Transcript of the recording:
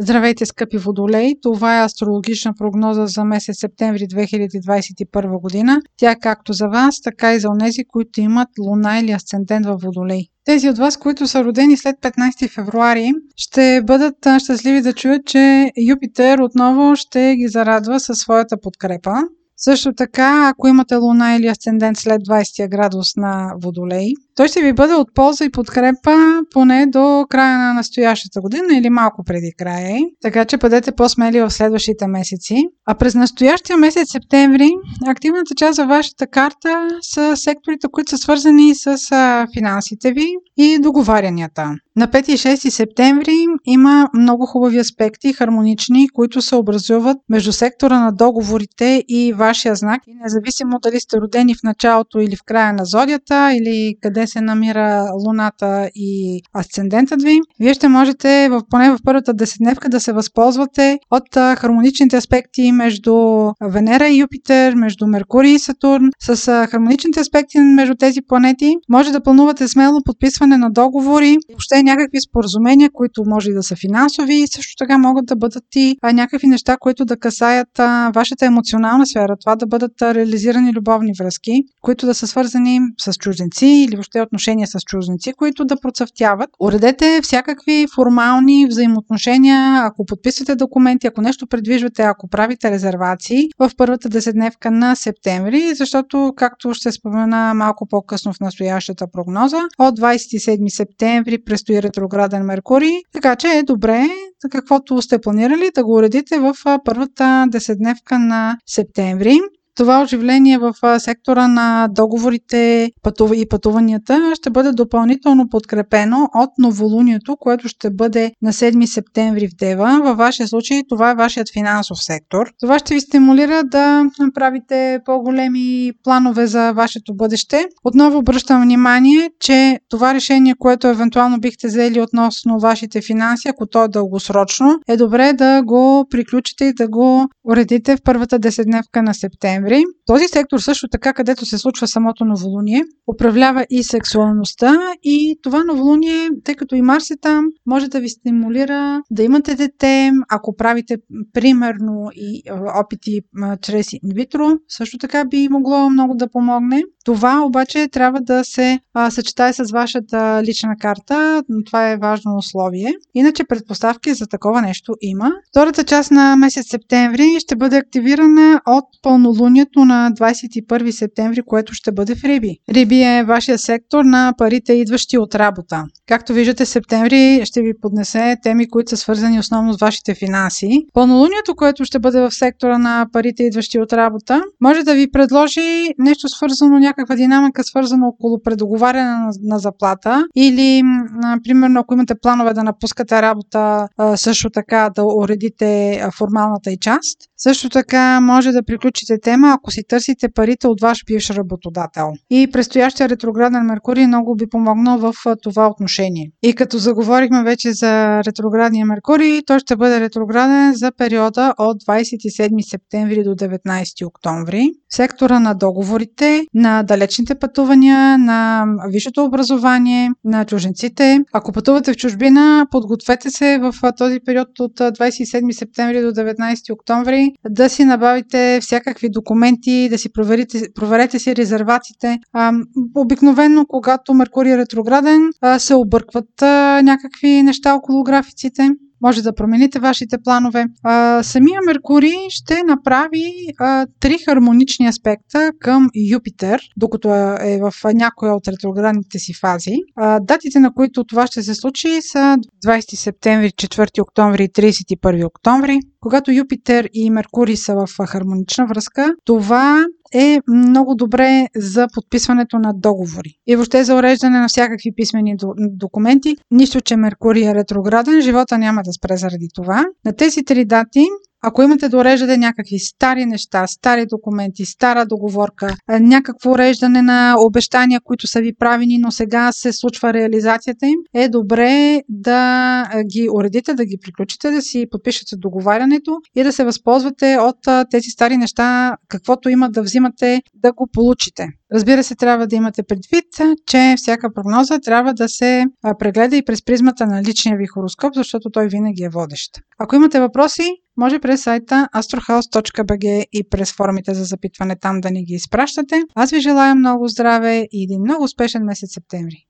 Здравейте, скъпи водолей! Това е астрологична прогноза за месец септември 2021 година. Тя както за вас, така и за онези, които имат луна или асцендент във водолей. Тези от вас, които са родени след 15 февруари, ще бъдат щастливи да чуят, че Юпитер отново ще ги зарадва със своята подкрепа. Също така, ако имате луна или асцендент след 20 градус на Водолей, той ще ви бъде от полза и подкрепа поне до края на настоящата година или малко преди края. Така че бъдете по-смели в следващите месеци. А през настоящия месец септември активната част във вашата карта са секторите, които са свързани с финансите ви и договарянията. На 5 и 6 септември има много хубави аспекти, хармонични, които се образуват между сектора на договорите и вашия знак. И независимо дали сте родени в началото или в края на зодията, или къде се намира луната и асцендентът ви, вие ще можете в, поне в първата десетневка да се възползвате от хармоничните аспекти между Венера и Юпитер, между Меркурий и Сатурн. С хармоничните аспекти между тези планети може да планувате смело подписване на договори, въобще някакви споразумения, които може и да са финансови и също така могат да бъдат и някакви неща, които да касаят вашата емоционална сфера. Това да бъдат реализирани любовни връзки, които да са свързани с чужденци или въобще отношения с чужденци, които да процъфтяват. Уредете всякакви формални взаимоотношения, ако подписвате документи, ако нещо предвиждате, ако правите резервации в първата десетдневка на септември, защото, както ще спомена малко по-късно в настоящата прогноза, от 27 септември предстои ретрограден Меркурий, така че е добре каквото сте планирали да го уредите в първата десетдневка на септември. Това оживление в сектора на договорите и пътуванията ще бъде допълнително подкрепено от новолунието, което ще бъде на 7 септември в Дева. Във вашия случай това е вашият финансов сектор. Това ще ви стимулира да направите по-големи планове за вашето бъдеще. Отново обръщам внимание, че това решение, което евентуално бихте взели относно вашите финанси, ако то е дългосрочно, е добре да го приключите и да го уредите в първата десетдневка на септември септември. Този сектор също така, където се случва самото новолуние, управлява и сексуалността и това новолуние, тъй като и Марс е там, може да ви стимулира да имате дете, ако правите примерно и опити чрез инвитро, също така би могло много да помогне. Това обаче трябва да се а, съчетае с вашата лична карта. Това е важно условие. Иначе предпоставки за такова нещо има. Втората част на месец септември ще бъде активирана от пълнолунието на 21 септември, което ще бъде в Риби. Риби е вашия сектор на парите, идващи от работа. Както виждате, септември ще ви поднесе теми, които са свързани основно с вашите финанси. Пълнолунието, което ще бъде в сектора на парите, идващи от работа, може да ви предложи нещо свързано някак някаква динамика, свързана около предоговаряне на, на заплата или, примерно, ако имате планове да напускате работа, също така да уредите формалната и част. Също така може да приключите тема, ако си търсите парите от ваш бивш работодател. И предстоящия ретрограден Меркурий много би помогнал в това отношение. И като заговорихме вече за ретроградния Меркурий, той ще бъде ретрограден за периода от 27 септември до 19 октомври. Сектора на договорите, на далечните пътувания, на висшето образование, на чуженците. Ако пътувате в чужбина, подгответе се в този период от 27 септември до 19 октомври да си набавите всякакви документи, да си проверите, проверете си резервациите. Обикновено, когато Меркурий е ретрограден, се объркват някакви неща около графиците може да промените вашите планове. А, самия Меркурий ще направи а, три хармонични аспекта към Юпитер, докато е в някоя от ретроградните си фази. А, датите, на които това ще се случи, са 20 септември, 4 октомври и 31 октомври. Когато Юпитер и Меркурий са в хармонична връзка, това е много добре за подписването на договори и въобще за уреждане на всякакви писмени документи. Нищо, че Меркурий е ретрограден, живота няма да спре заради това. На тези три дати Ако имате да уреждате някакви стари неща, стари документи, стара договорка, някакво уреждане на обещания, които са ви правени, но сега се случва реализацията им, е добре да ги уредите, да ги приключите, да си подпишете договарянето и да се възползвате от тези стари неща, каквото има да взимате, да го получите. Разбира се, трябва да имате предвид, че всяка прогноза трябва да се прегледа и през призмата на личния ви хороскоп, защото той винаги е водещ. Ако имате въпроси, може през сайта astrohouse.bg и през формите за запитване там да ни ги изпращате. Аз ви желая много здраве и един много успешен месец септември.